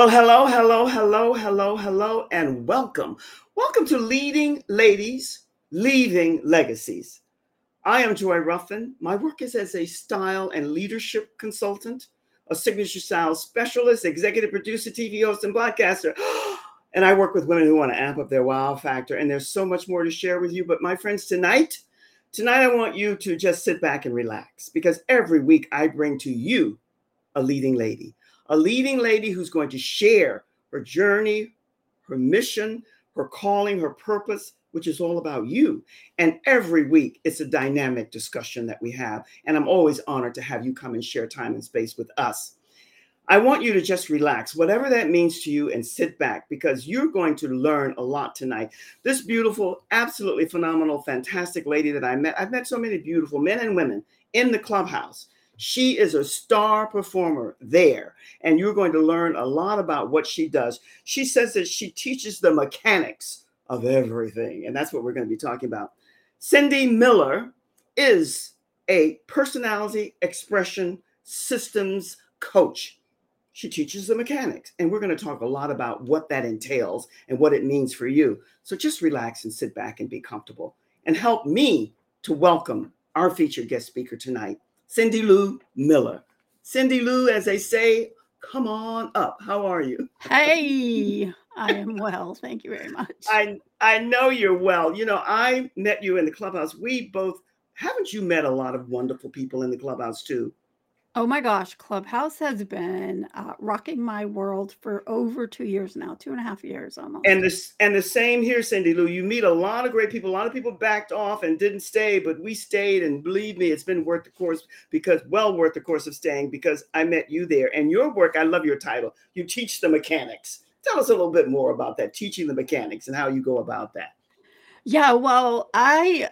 Well, hello, hello, hello, hello, hello, and welcome. Welcome to Leading Ladies, Leaving Legacies. I am Joy Ruffin. My work is as a style and leadership consultant, a signature style specialist, executive producer, TV host, and broadcaster. And I work with women who want to amp up their wow factor. And there's so much more to share with you. But my friends, tonight, tonight I want you to just sit back and relax because every week I bring to you a leading lady a leading lady who's going to share her journey, her mission, her calling, her purpose, which is all about you. And every week, it's a dynamic discussion that we have. And I'm always honored to have you come and share time and space with us. I want you to just relax, whatever that means to you, and sit back because you're going to learn a lot tonight. This beautiful, absolutely phenomenal, fantastic lady that I met, I've met so many beautiful men and women in the clubhouse. She is a star performer there, and you're going to learn a lot about what she does. She says that she teaches the mechanics of everything, and that's what we're going to be talking about. Cindy Miller is a personality expression systems coach. She teaches the mechanics, and we're going to talk a lot about what that entails and what it means for you. So just relax and sit back and be comfortable and help me to welcome our featured guest speaker tonight, Cindy Lou Miller. Cindy Lou, as they say, come on up. How are you? Hey, I am well. Thank you very much. I I know you're well. You know, I met you in the clubhouse. We both haven't you met a lot of wonderful people in the clubhouse too? Oh my gosh, Clubhouse has been uh, rocking my world for over two years now, two and a half years almost. And this and the same here, Cindy Lou. You meet a lot of great people. A lot of people backed off and didn't stay, but we stayed. And believe me, it's been worth the course because well worth the course of staying because I met you there. And your work, I love your title. You teach the mechanics. Tell us a little bit more about that, teaching the mechanics and how you go about that. Yeah, well, I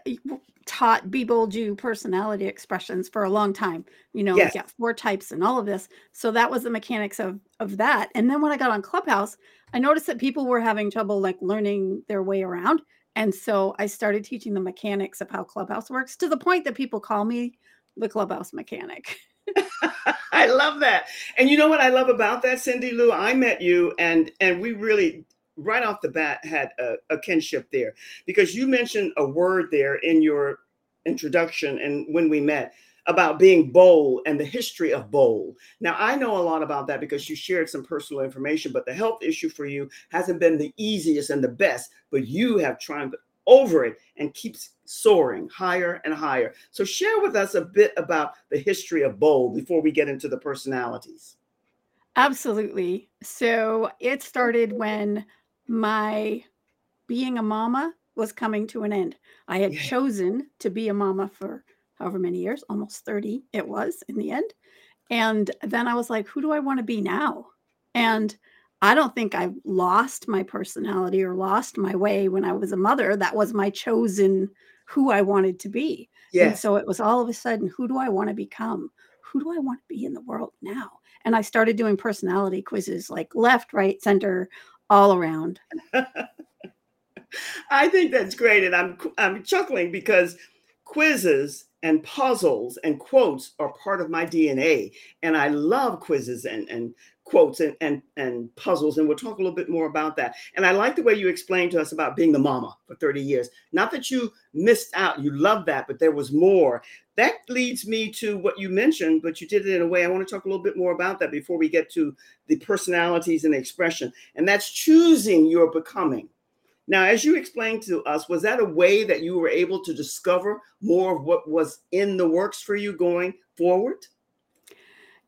taught Be Bold You personality expressions for a long time. You know, Yes. we got four types and all of this. So that was the mechanics of of that. And then when I got on Clubhouse, I noticed that people were having trouble like learning their way around. And so I started teaching the mechanics of how Clubhouse works to the point that people call me the Clubhouse mechanic. I love that. And you know what I love about that, Cindy Lou? I met you and and we really right off the bat had a, a kinship there because you mentioned a word there in your introduction and when we met about being bold and the history of bold. Now I know a lot about that because you shared some personal information, but the health issue for you hasn't been the easiest and the best, but you have triumphed over it and keeps soaring higher and higher. So share with us a bit about the history of bold before we get into the personalities. Absolutely. So it started when my being a mama was coming to an end. I had Yeah. chosen to be a mama for however many years, almost 30 it was in the end. And then I was like, who do I want to be now? And I don't think I lost my personality or lost my way when I was a mother. That was my chosen who I wanted to be. And so it was all of a sudden, who do I want to become? Who do I want to be in the world now? And I started doing personality quizzes like left, right, center, all around. I think that's great, and I'm I'm chuckling because quizzes and puzzles and quotes are part of my DNA, and I love quizzes and and quotes and, and and puzzles and we'll talk a little bit more about that. And i like the way you explained to us about being the mama for 30 years. Not that you missed out you love that but there was more. That leads me to what you mentioned but you did it in a way i want to talk a little bit more about that before we get to the personalities and expression and that's choosing your becoming. Now as you explained to us was that a way that you were able to discover more of what was in the works for you going forward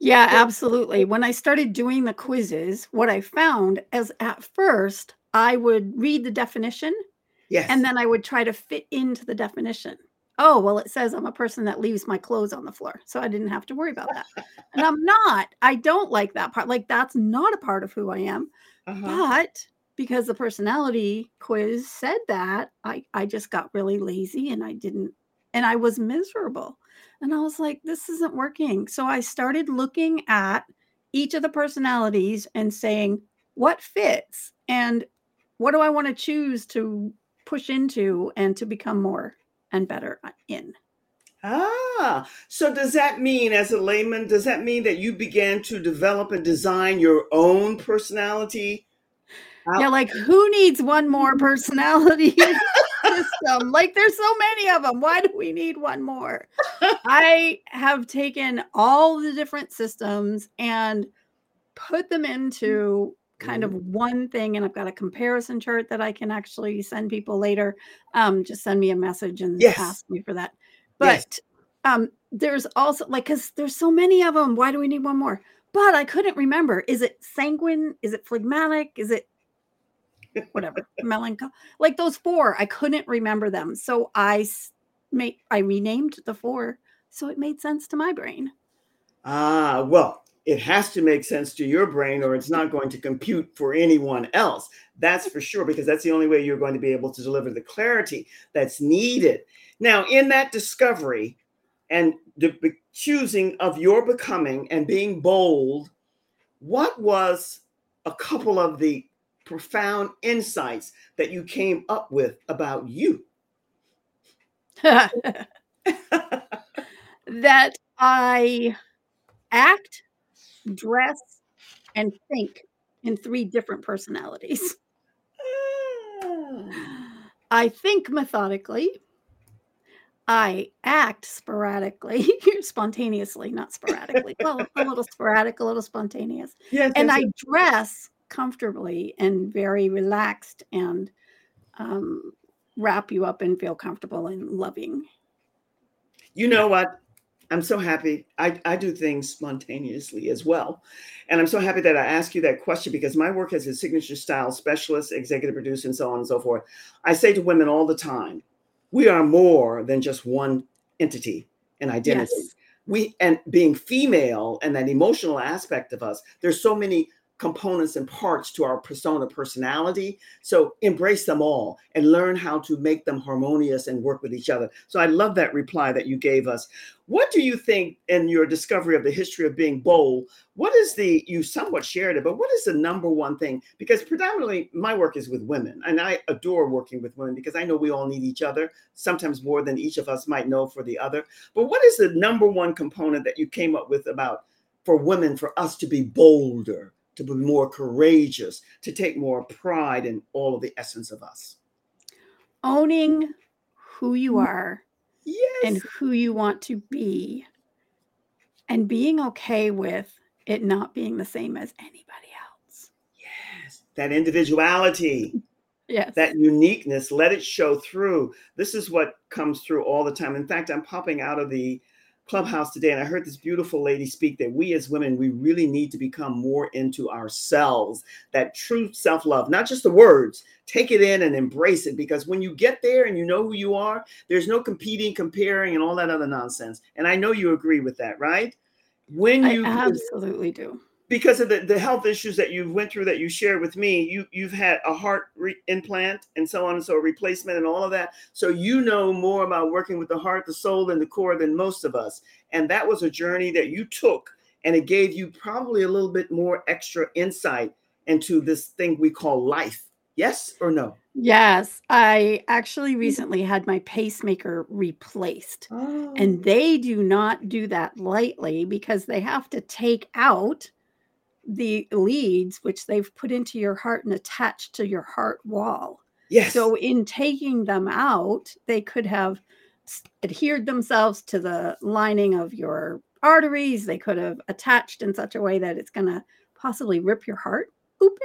yeah, absolutely. When I started doing the quizzes, what I found is at first I would read the definition yes and then I would try to fit into the definition. Oh, well, it says I'm a person that leaves my clothes on the floor. So I didn't have to worry about that. and I'm not. I don't like that part. Like, that's not a part of who I am. uh-huh. But because the personality quiz said that, I, I just got really lazy and I didn't, and I was miserable. And I was like, this isn't working. So I started looking at each of the personalities and saying, what fits? And what do I want to choose to push into and to become more and better uh, in? Ah, so does that mean, as a layman, does that mean that you began to develop and design your own personality? Yeah, like who needs one more personality system? Like there's so many of them. Why do we need one more? I have taken all the different systems and put them into kind of one thing and I've got a comparison chart that I can actually send people later. Um just send me a message and Yes. ask me for that. Yes. But um there's also like cuz there's so many of them. Why do we need one more? But I couldn't remember. Is it sanguine? Is it phlegmatic? Is it whatever melancholy like those four i couldn't remember them so i made i renamed the four so it made sense to my brain Ah, well, it has to make sense to your brain or it's not going to compute for anyone else. That's for sure, because that's the only way you're going to be able to deliver the clarity that's needed. Now, in that discovery and the choosing of your becoming and being bold, what was a couple of the profound insights that you came up with about you? that i act dress and think in three different personalities. Ah. I think methodically. I act sporadically spontaneously not sporadically. Well a little sporadic a little spontaneous. Yes, and yes, I dress comfortably and very relaxed and um, wrap you up and feel comfortable and loving. you know what? I'm so happy. I, I do things spontaneously as well. And I'm so happy that I asked you that question because my work as a signature style specialist, executive producer, and so on and so forth, I say to women all the time, we are more than just one entity and identity. Yes. We and being female and that emotional aspect of us, there's so many components and parts to our persona personality. So embrace them all and learn how to make them harmonious and work with each other. So I love that reply that you gave us. What do you think in your discovery of the history of being bold? What is the, you somewhat shared it, but what is the number one thing? Because predominantly my work is with women and I adore working with women because I know we all need each other, sometimes more than each of us might know for the other. But what is the number one component that you came up with about for women, for us to be bolder, to be more courageous, to take more pride in all of the essence of us? Owning who you mm-hmm. are Yes. and who you want to be, and being okay with it not being the same as anybody else. yes. That individuality. Yes. that uniqueness let it show through this is what comes through all the time in fact i'm popping out of the clubhouse today and i heard this beautiful lady speak that we as women we really need to become more into ourselves that true self-love not just the words take it in and embrace it because when you get there and you know who you are there's no competing comparing and all that other nonsense and i know you agree with that right when I you absolutely do. Because of the, the health issues that you've went through that you shared with me you you've had a heart re- implant and so on and so replacement and all of that so you know more about working with the heart the soul and the core than most of us and that was a journey that you took and it gave you probably a little bit more extra insight into this thing we call life yes or no Yes, I actually recently had my pacemaker replaced. Oh. And they do not do that lightly because they have to take out the leads which they've put into your heart and attached to your heart wall. yes. So, in taking them out, they could have adhered themselves to the lining of your arteries. They could have attached in such a way that it's going to possibly rip your heart open.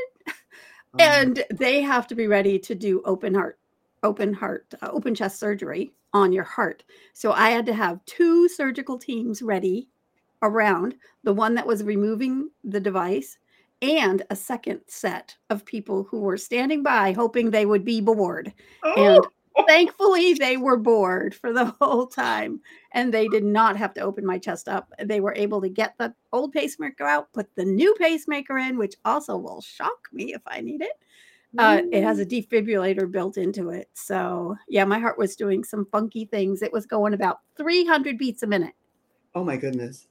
Um, And they have to be ready to do open heart, open heart, uh, open chest surgery on your heart. So, I had to have two surgical teams ready around the one that was removing the device and a second set of people who were standing by hoping they would be bored. And oh, thankfully, they were bored for the whole time and they did not have to open my chest up. They were able to get the old pacemaker out, put the new pacemaker in, which also will shock me if I need it. Uh, it has a defibrillator built into it. So, yeah, my heart was doing some funky things. It was going about 300 beats a minute. Oh my goodness.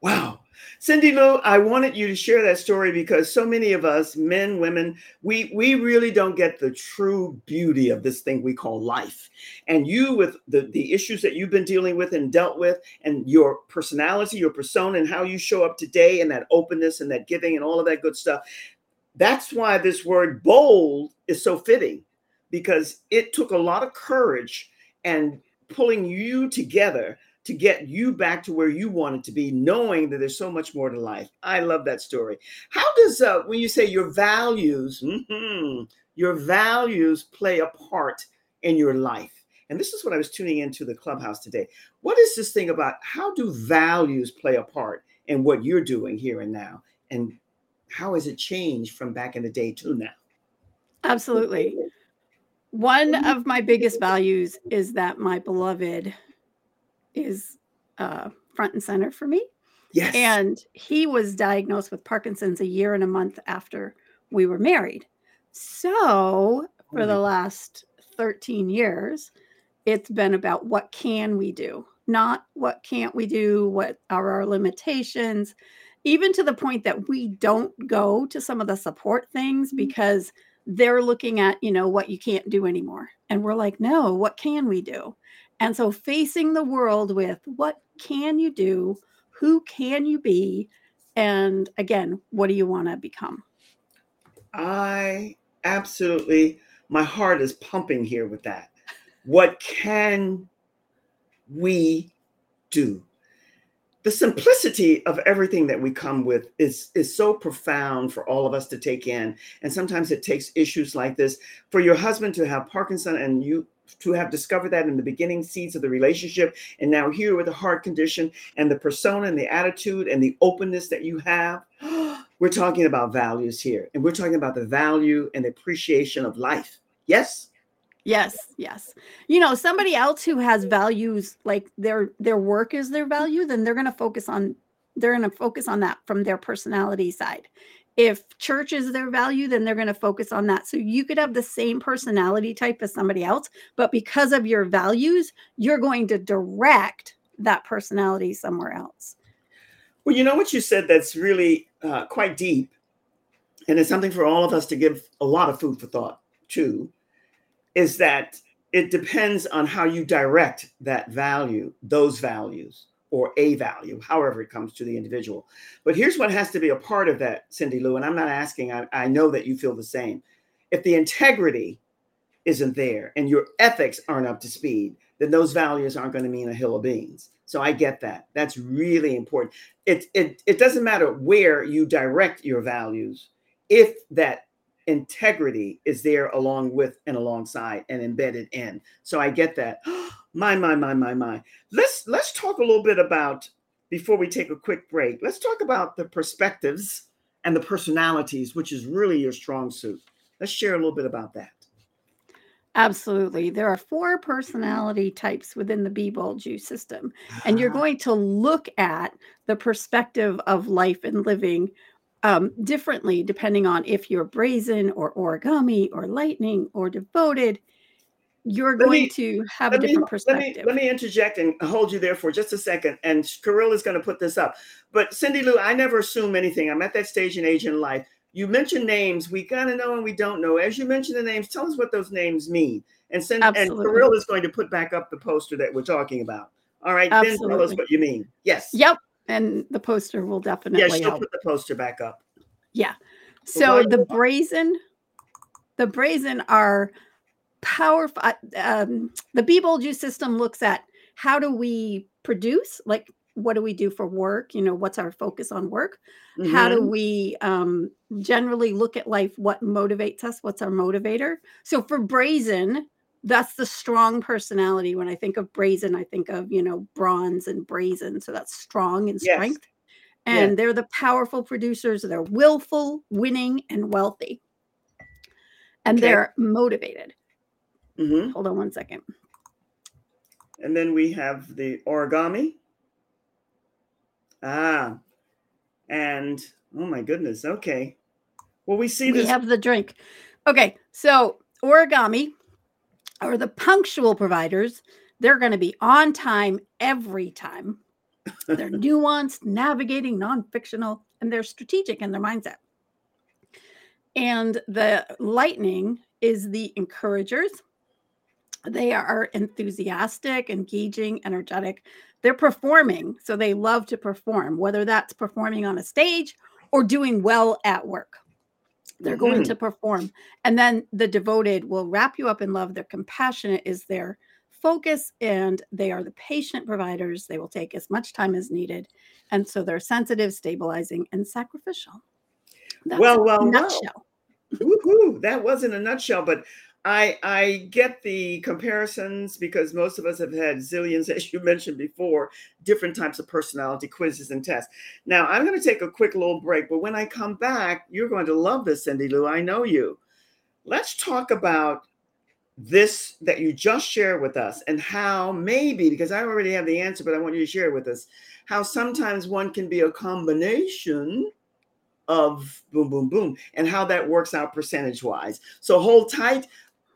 Wow. Cindy Lou, I wanted you to share that story because so many of us, men, women, we we really don't get the true beauty of this thing we call life. And you with the, the issues that you've been dealing with and dealt with and your personality, your persona, and how you show up today and that openness and that giving and all of that good stuff. That's why this word bold is so fitting because it took a lot of courage and pulling you together to get you back to where you wanted to be, knowing that there's so much more to life. I love that story. How does uh, when you say your values, mhm, your values play a part in your life? And this is what I was tuning into the clubhouse today. What is this thing about how do values play a part in what you're doing here and now? And how has it changed from back in the day to now? Absolutely. One of my biggest values is that my beloved is uh, front and center for me. Yes. And he was diagnosed with Parkinson's a year and a month after we were married. So for the last 13 years, it's been about what can we do, not what can't we do, what are our limitations, even to the point that we don't go to some of the support things because they're looking at, you know, what you can't do anymore. And we're like, no, what can we do? And so facing the world with what can you do? Who can you be? And again, what do you want to become? I absolutely, my heart is pumping here with that. What can we do? The simplicity of everything that we come with is, is so profound for all of us to take in. And sometimes it takes issues like this for your husband to have Parkinson and you to have discovered that in the beginning seeds of the relationship. And now here with the heart condition and the persona and the attitude and the openness that you have. We're talking about values here, and we're talking about the value and appreciation of life. Yes. Yes, yes. You know, somebody else who has values like their their work is their value, then they're going to focus on they're going to focus on that from their personality side. If church is their value, then they're going to focus on that. So you could have the same personality type as somebody else, but because of your values, you're going to direct that personality somewhere else. Well, you know what you said that's really uh, quite deep, and it's something for all of us to give a lot of food for thought to, is that it depends on how you direct that value, those values, or a value, however it comes to the individual. But here's what has to be a part of that, Cindy Lou, and I'm not asking, I, I know that you feel the same. If the integrity isn't there and your ethics aren't up to speed, then those values aren't going to mean a hill of beans. So I get that. That's really important. It, it, it doesn't matter where you direct your values if that integrity is there along with and alongside and embedded in. So I get that. My, my, my, my, my. Let's let's talk a little bit about before we take a quick break. Let's talk about the perspectives and the personalities, which is really your strong suit. Let's share a little bit about that. Absolutely. There are four personality types within the B Juice system, and you're uh-huh. going to look at the perspective of life and living um, differently depending on if you're brazen or origami or lightning or devoted. You're Let going me- to have a let me, different let me perspective. let me interject and hold you there for just a second. And Kirill is going to put this up. But Cindy Lou, I never assume anything. I'm at that stage in age in life. you mention names. We gotta know and we don't know. As you mention the names, tell us what those names mean. And send Absolutely. and Kirill is going to put back up the poster that we're talking about. All right, then tell us what you mean. Yes. Yep. And the poster will definitely Yes, she'll help. put the poster back up. Yeah. So the brazen, the brazen are powerful. Um, the Be Juice system looks at how do we produce, like what do we do for work? You know, what's our focus on work? How do Mhm. we um, generally look at life? What motivates us? What's our motivator? So for brazen, that's the strong personality. When I think of brazen, I think of you know bronze and brazen. So that's strong and strength. Yes. And they're the powerful producers. They're willful, winning, and wealthy. And Okay. they're motivated. Mhm. Hold on one second. And then we have the origami. Ah, and oh my goodness. Okay. Well, we see this. we have the drink. Okay, so origami or the punctual providers, they're going to be on time every time. They're nuanced, navigating, non-fictional, and they're strategic in their mindset. And the lightning is the encouragers. They are enthusiastic, engaging, energetic. They're performing, so they love to perform, whether that's performing on a stage or doing well at work. They're going Mhm. to perform. And then the devoted will wrap you up in love. They're compassionate, is their focus, and they are the patient providers. They will take as much time as needed. And so they're sensitive, stabilizing, and sacrificial. That's Well, well, well. nutshell. Woohoo! That wasn't a nutshell, but I I get the comparisons because most of us have had zillions, as you mentioned before, different types of personality quizzes and tests. Now I'm going to take a quick little break, but when I come back, you're going to love this, Cindy Lou. I know you. Let's talk about this that you just shared with us and how maybe because I already have the answer, but I want you to share it with us how sometimes one can be a combination of boom, boom, boom, and how that works out percentage wise. So hold tight.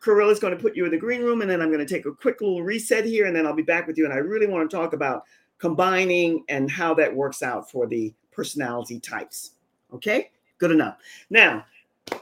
Corilla's going to put you in the green room, and then I'm going to take a quick little reset here, and then I'll be back with you. And I really want to talk about combining and how that works out for the personality types. Okay, good enough. Now,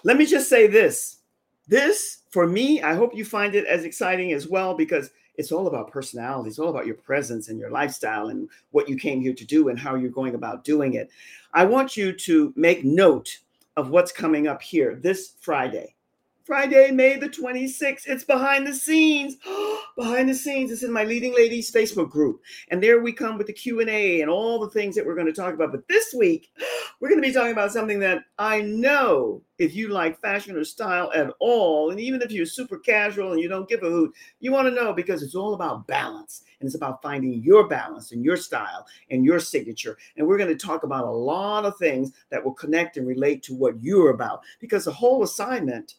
let me just say this. This, for me, I hope you find it as exciting as well because it's all about personality. It's all about your presence and your lifestyle and what you came here to do and how you're going about doing it. I want you to make note of what's coming up here this Friday. Friday, May the 26th. It's behind the scenes. behind the scenes. It's in my Leading Ladies Facebook group. And there we come with the Q&A and all the things that we're going to talk about. But this week, we're going to be talking about something that I know if you like fashion or style at all, and even if you're super casual and you don't give a hoot, you want to know because it's all about balance. And it's about finding your balance and your style and your signature. And we're going to talk about a lot of things that will connect and relate to what you're about. Because the whole assignment,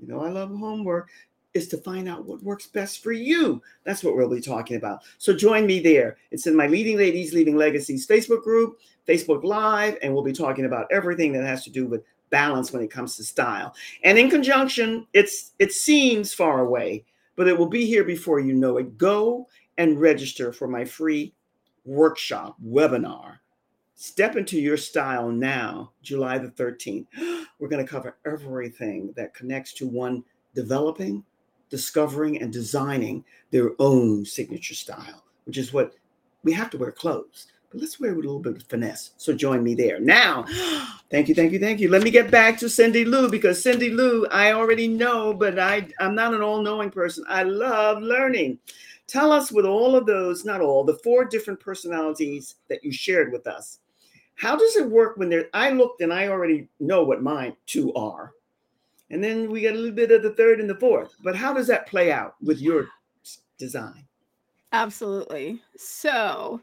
you know, I love homework, is to find out what works best for you. That's what we'll be talking about. So join me there. It's in my Leading Ladies Leaving Legacies Facebook group, Facebook Live, and we'll be talking about everything that has to do with balance when it comes to style. And in conjunction, it's it seems far away, but it will be here before you know it. Go and register for my free workshop webinar. Step into your style now, July the 13th. We're going to cover everything that connects to one developing, discovering, and designing their own signature style, which is what we have to wear clothes, but let's wear it with a little bit of finesse. So join me there. Now, thank you, thank you, thank you. Let me get back to Cindy Lou because Cindy Lou, I already know, but I, I'm not an all knowing person. I love learning. Tell us with all of those, not all, the four different personalities that you shared with us. How does it work when there? I looked and I already know what mine two are. And then we get a little bit of the third and the fourth. But how does that play out with your design? Absolutely. So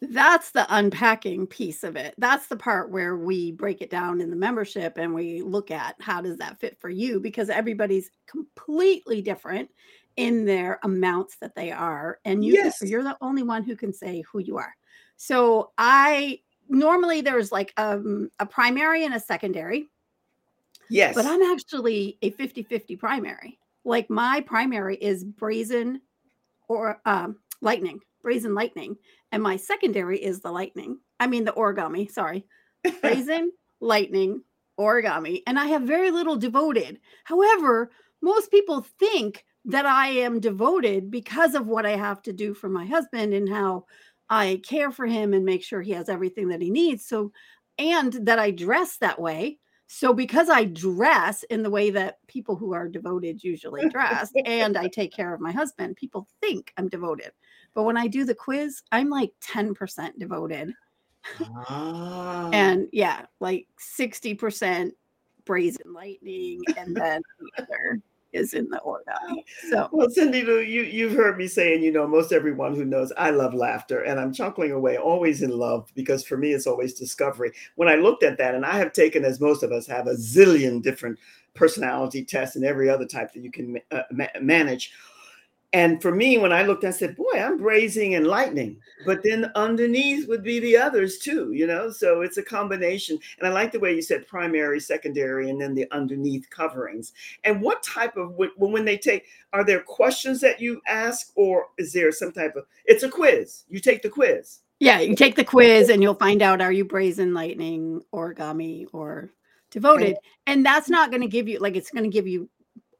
that's the unpacking piece of it. That's the part where we break it down in the membership and we look at how does that fit for you because everybody's completely different in their amounts that they are and you Yes. you're the only one who can say who you are. So I normally there's like um, a primary and a secondary Yes. but I'm actually a 50 50 primary. Like my primary is brazen or um, lightning, brazen lightning. And my secondary is the lightning. I mean, the origami, sorry. Brazen, lightning, origami and I have very little devoted. However, most people think that I am devoted because of what I have to do for my husband and how I care for him and make sure he has everything that he needs. So, and that I dress that way. So, because I dress in the way that people who are devoted usually dress and I take care of my husband, people think I'm devoted. But when I do the quiz, I'm like 10% devoted. Ah. And yeah, like 60% brazen lightning. And then the other is in the origami. So, Well, Cindy Lou, you, you've heard me saying, you know, most everyone who knows I love laughter and I'm chuckling away, always in love, because for me, it's always discovery. When I looked at that, and I have taken, as most of us have, a zillion different personality tests and every other type that you can uh, ma- manage. And for me, when I looked, I said, boy, I'm brazen and lightning. But then underneath would be the others too, you know? So it's a combination. And I like the way you said primary, secondary, and then the underneath coverings. And what type of, when, when they take, are there questions that you ask or is there some type of, it's a quiz. You take the quiz. yeah, you take the quiz and you'll find out are you brazen lightning, origami, or devoted. And that's not going to give you, like, it's going to give you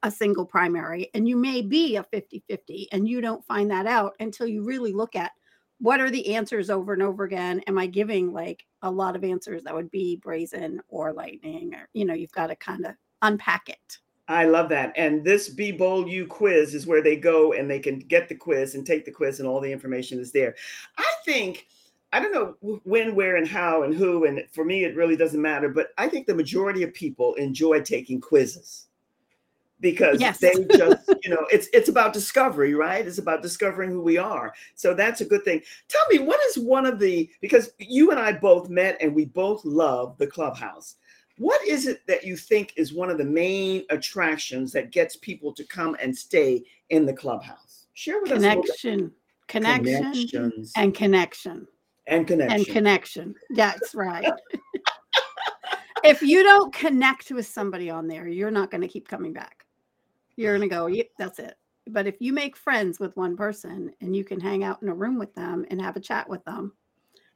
a single primary. And you may be a 50 50, and you don't find that out until you really look at what are the answers over and over again. Am I giving like a lot of answers that would be brazen or lightning? Or, you know, you've got to kind of unpack it. I love that. And this Be Bold You quiz is where they go and they can get the quiz and take the quiz, and all the information is there. I think, I don't know when, where, and how, and who. And for me, it really doesn't matter. But I think the majority of people enjoy taking quizzes because Yes. they just, you know, it's it's about discovery, right? It's about discovering who we are. So that's a good thing. Tell me, what is one of the because you and I both met and we both love the clubhouse. What is it that you think is one of the main attractions that gets people to come and stay in the clubhouse? Share with us a. Connection, connection, and connection. and connection. and connection. That's right. if you don't connect with somebody on there, you're not going to keep coming back. You're going to go, yep, that's it. But if you make friends with one person and you can hang out in a room with them and have a chat with them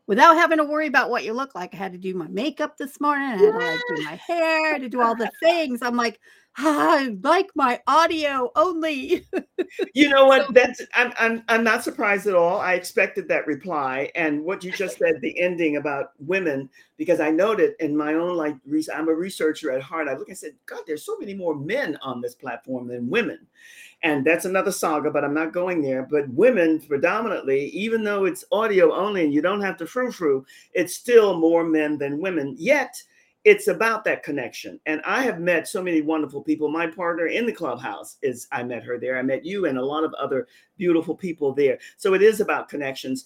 without having to worry about what you look like, I had to do my makeup this morning. I had to like do my hair, to do all the things. I'm like, "Ah, I like my audio only. you know what that's I'm, I'm i'm not surprised at all i expected that reply and what you just said the ending about women because i noted in my own like i'm a researcher at heart i look and said god there's so many more men on this platform than women and that's another saga but i'm not going there but women predominantly even though it's audio only and you don't have to frou frou it's still more men than women yet it's about that connection. And I have met so many wonderful people. My partner in the clubhouse is I met her there. I met you and a lot of other beautiful people there. So it is about connections.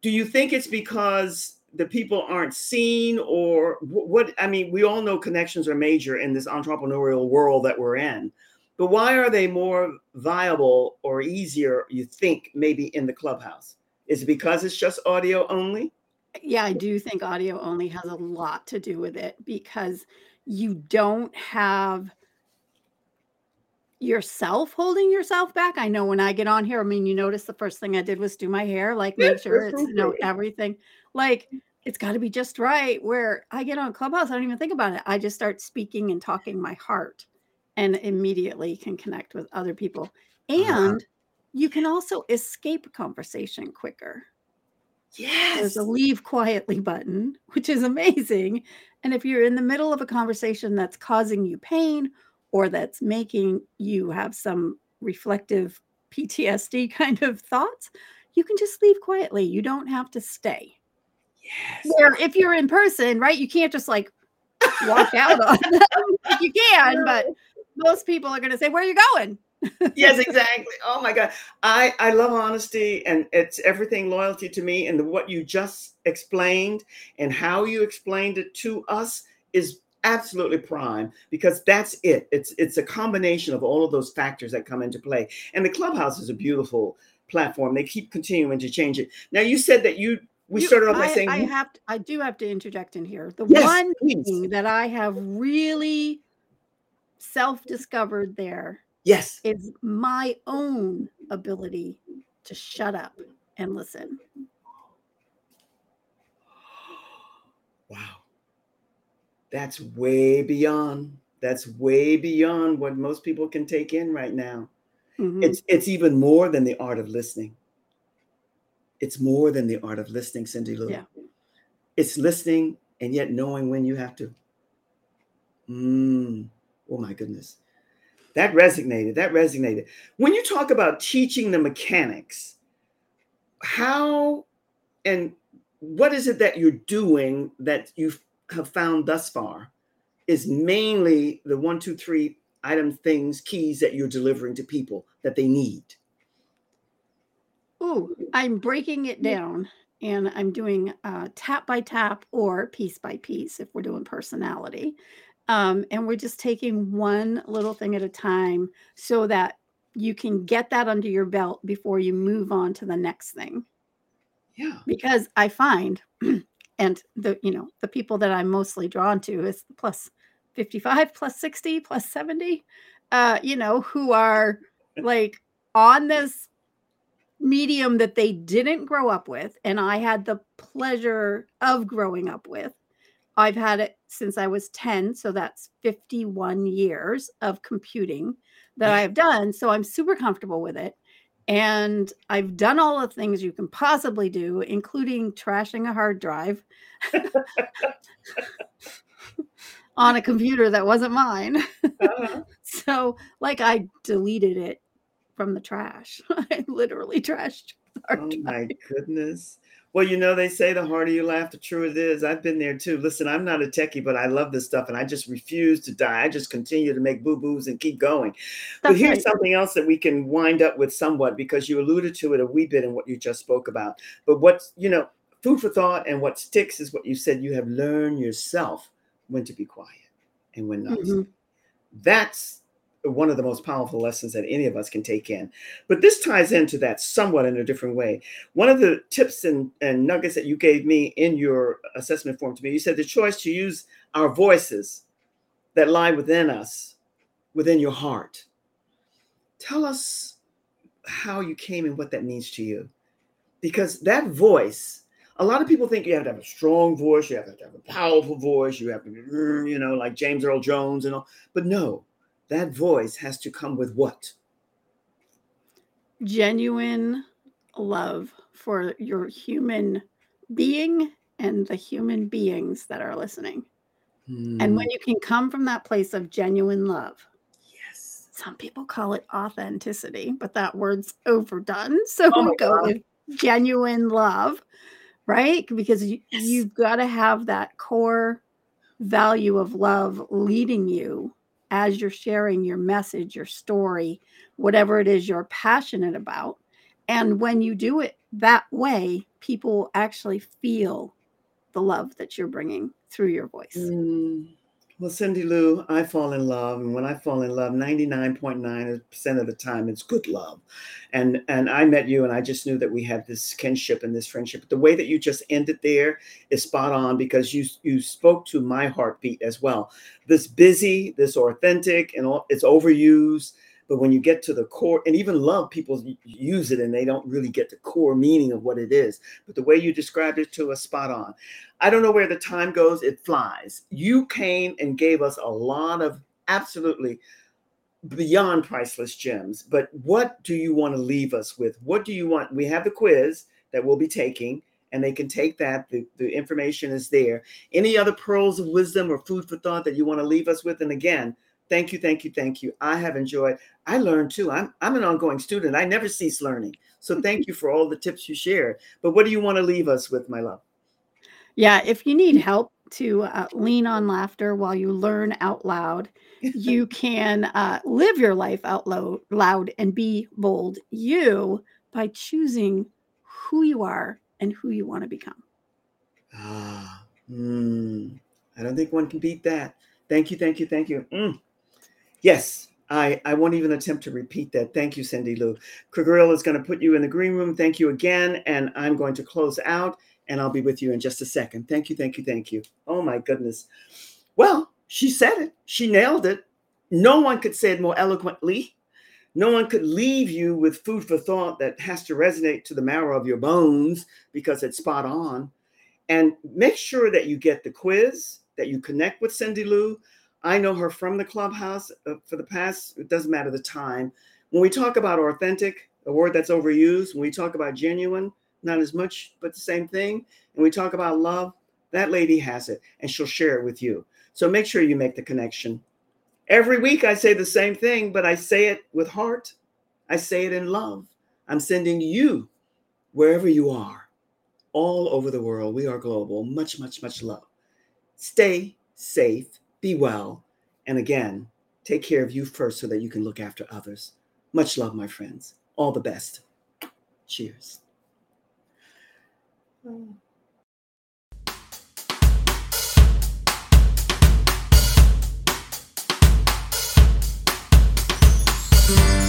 Do you think it's because the people aren't seen or what I mean, we all know connections are major in this entrepreneurial world that we're in. But why are they more viable or easier, you think, maybe in the clubhouse? Is it because it's just audio only? Yeah, I do think audio only has a lot to do with it because you don't have yourself holding yourself back. I know when I get on here, I mean, you notice the first thing I did was do my hair, like make sure it's you know everything. Like it's got to be just right. Where I get on Clubhouse, I don't even think about it. I just start speaking and talking my heart and immediately can connect with other people. Uh-huh. And you can also escape conversation quicker. Yes. There's a leave quietly button, which is amazing. And if you're in the middle of a conversation that's causing you pain or that's making you have some reflective PTSD kind of thoughts, you can just leave quietly. You don't have to stay. yes. Where if you're in person, right, you can't just like walk out on them. You can, but most people are going to say, Where are you going? yes, exactly. Oh my God. I, I love honesty and it's everything loyalty to me. And the, what you just explained and how you explained it to us is absolutely prime because that's it. It's it's a combination of all of those factors that come into play. And the clubhouse is a beautiful platform. They keep continuing to change it. Now you said that you we You- started off by I, saying I have to, I do have to interject in here. The Yes, one please. thing that I have really self-discovered there yes. is my own ability to shut up and listen. Wow. That's way beyond. That's way beyond what most people can take in right now. Mhm. It's it's even more than the art of listening. It's more than the art of listening, Cindy Lou. Yeah. It's listening and yet knowing when you have to. Mm. Oh my goodness. That resonated. That resonated. When you talk about teaching the mechanics, how and what is it that you're doing that you have found thus far is mainly the one, two, three item things, keys that you're delivering to people that they need. Oh, I'm breaking it down and I'm doing uh, tap by tap or piece by piece if we're doing personality. Um, and we're just taking one little thing at a time so that you can get that under your belt before you move on to the next thing. Yeah. Because I find, and the you know the people that I'm mostly drawn to is plus 55, plus 60, plus 70, uh, you know, who are like on this medium that they didn't grow up with and I had the pleasure of growing up with. I've had it since I was 10, so that's 51 years of computing that I have done, so I'm super comfortable with it. And I've done all the things you can possibly do, including trashing a hard drive on a computer that wasn't mine. Uh-huh. So, like, I deleted it from the trash. I literally trashed. Oh my goodness. Well, you know, they say the harder you laugh, the truer it is. I've been there too. Listen, I'm not a techie, but I love this stuff and I just refuse to die. I just continue to make boo boos and keep going. but here's right. something else that we can wind up with somewhat because you alluded to it a wee bit in what you just spoke about. But what's, you know, food for thought and what sticks is what you said you have learned yourself when to be quiet and when not. Mhm. That's one of the most powerful lessons that any of us can take in. But this ties into that somewhat in a different way. One of the tips and, and nuggets that you gave me in your assessment form to me, you said the choice to use our voices that lie within us, within your heart. Tell us how you came and what that means to you. Because that voice, a lot of people think you have to have a strong voice, you have to have a powerful voice, you have to, you know, like James Earl Jones and all. But no, that voice has to come with what? Genuine love for your human being and the human beings that are listening. And Hmm. when you can come from that place of genuine love, yes. some people call it authenticity, but that word's overdone. So Oh we go God. with genuine love, right? Because you, Yes. you've got to have that core value of love leading you as you're sharing your message, your story, whatever it is you're passionate about. And when you do it that way, people actually feel the love that you're bringing through your voice. Mm. Well, Cindy Lou, I fall in love, and when I fall in love, 99.9% of the time, it's good love. And and I met you, and I just knew that we had this kinship and this friendship. But The way that you just ended there is spot on because you you spoke to my heartbeat as well. This busy, this authentic, and all, it's overused. But when you get to the core, and even love, people use it and they don't really get the core meaning of what it is. But the way you described it to us, spot on. I don't know where the time goes, it flies. You came and gave us a lot of absolutely beyond priceless gems. But what do you want to leave us with? What do you want? We have the quiz that we'll be taking, and they can take that. The, the information is there. Any other pearls of wisdom or food for thought that you want to leave us with? And again, thank you, thank you, thank you. I have enjoyed. I learned too. I'm I'm an ongoing student. I never cease learning. So thank you for all the tips you shared. But what do you want to leave us with, my love? Yeah, if you need help to uh, lean on laughter while you learn out loud, you can uh, live your life out loud, loud and be bold you by choosing who you are and who you want to become. Ah, mm, I don't think one can beat that. Thank you, thank you, thank you. Mm. Yes, I, I won't even attempt to repeat that. Thank you, Cindy Lou. Grill is going to put you in the green room. Thank you again. And I'm going to close out and I'll be with you in just a second. Thank you, thank you, thank you. Oh my goodness. Well, she said it. She nailed it. No one could say it more eloquently. No one could leave you with food for thought that has to resonate to the marrow of your bones because it's spot on. And make sure that you get the quiz that you connect with Cindy Lou. I know her from the clubhouse uh, for the past, it doesn't matter the time. When we talk about authentic, a word that's overused, when we talk about genuine, not as much, but the same thing. And we talk about love, that lady has it and she'll share it with you. So make sure you make the connection. Every week I say the same thing, but I say it with heart. I say it in love. I'm sending you wherever you are, all over the world. We are global. Much, much, much love. Stay safe, be well, and again, take care of you first so that you can look after others. Much love, my friends. All the best. Cheers. Thank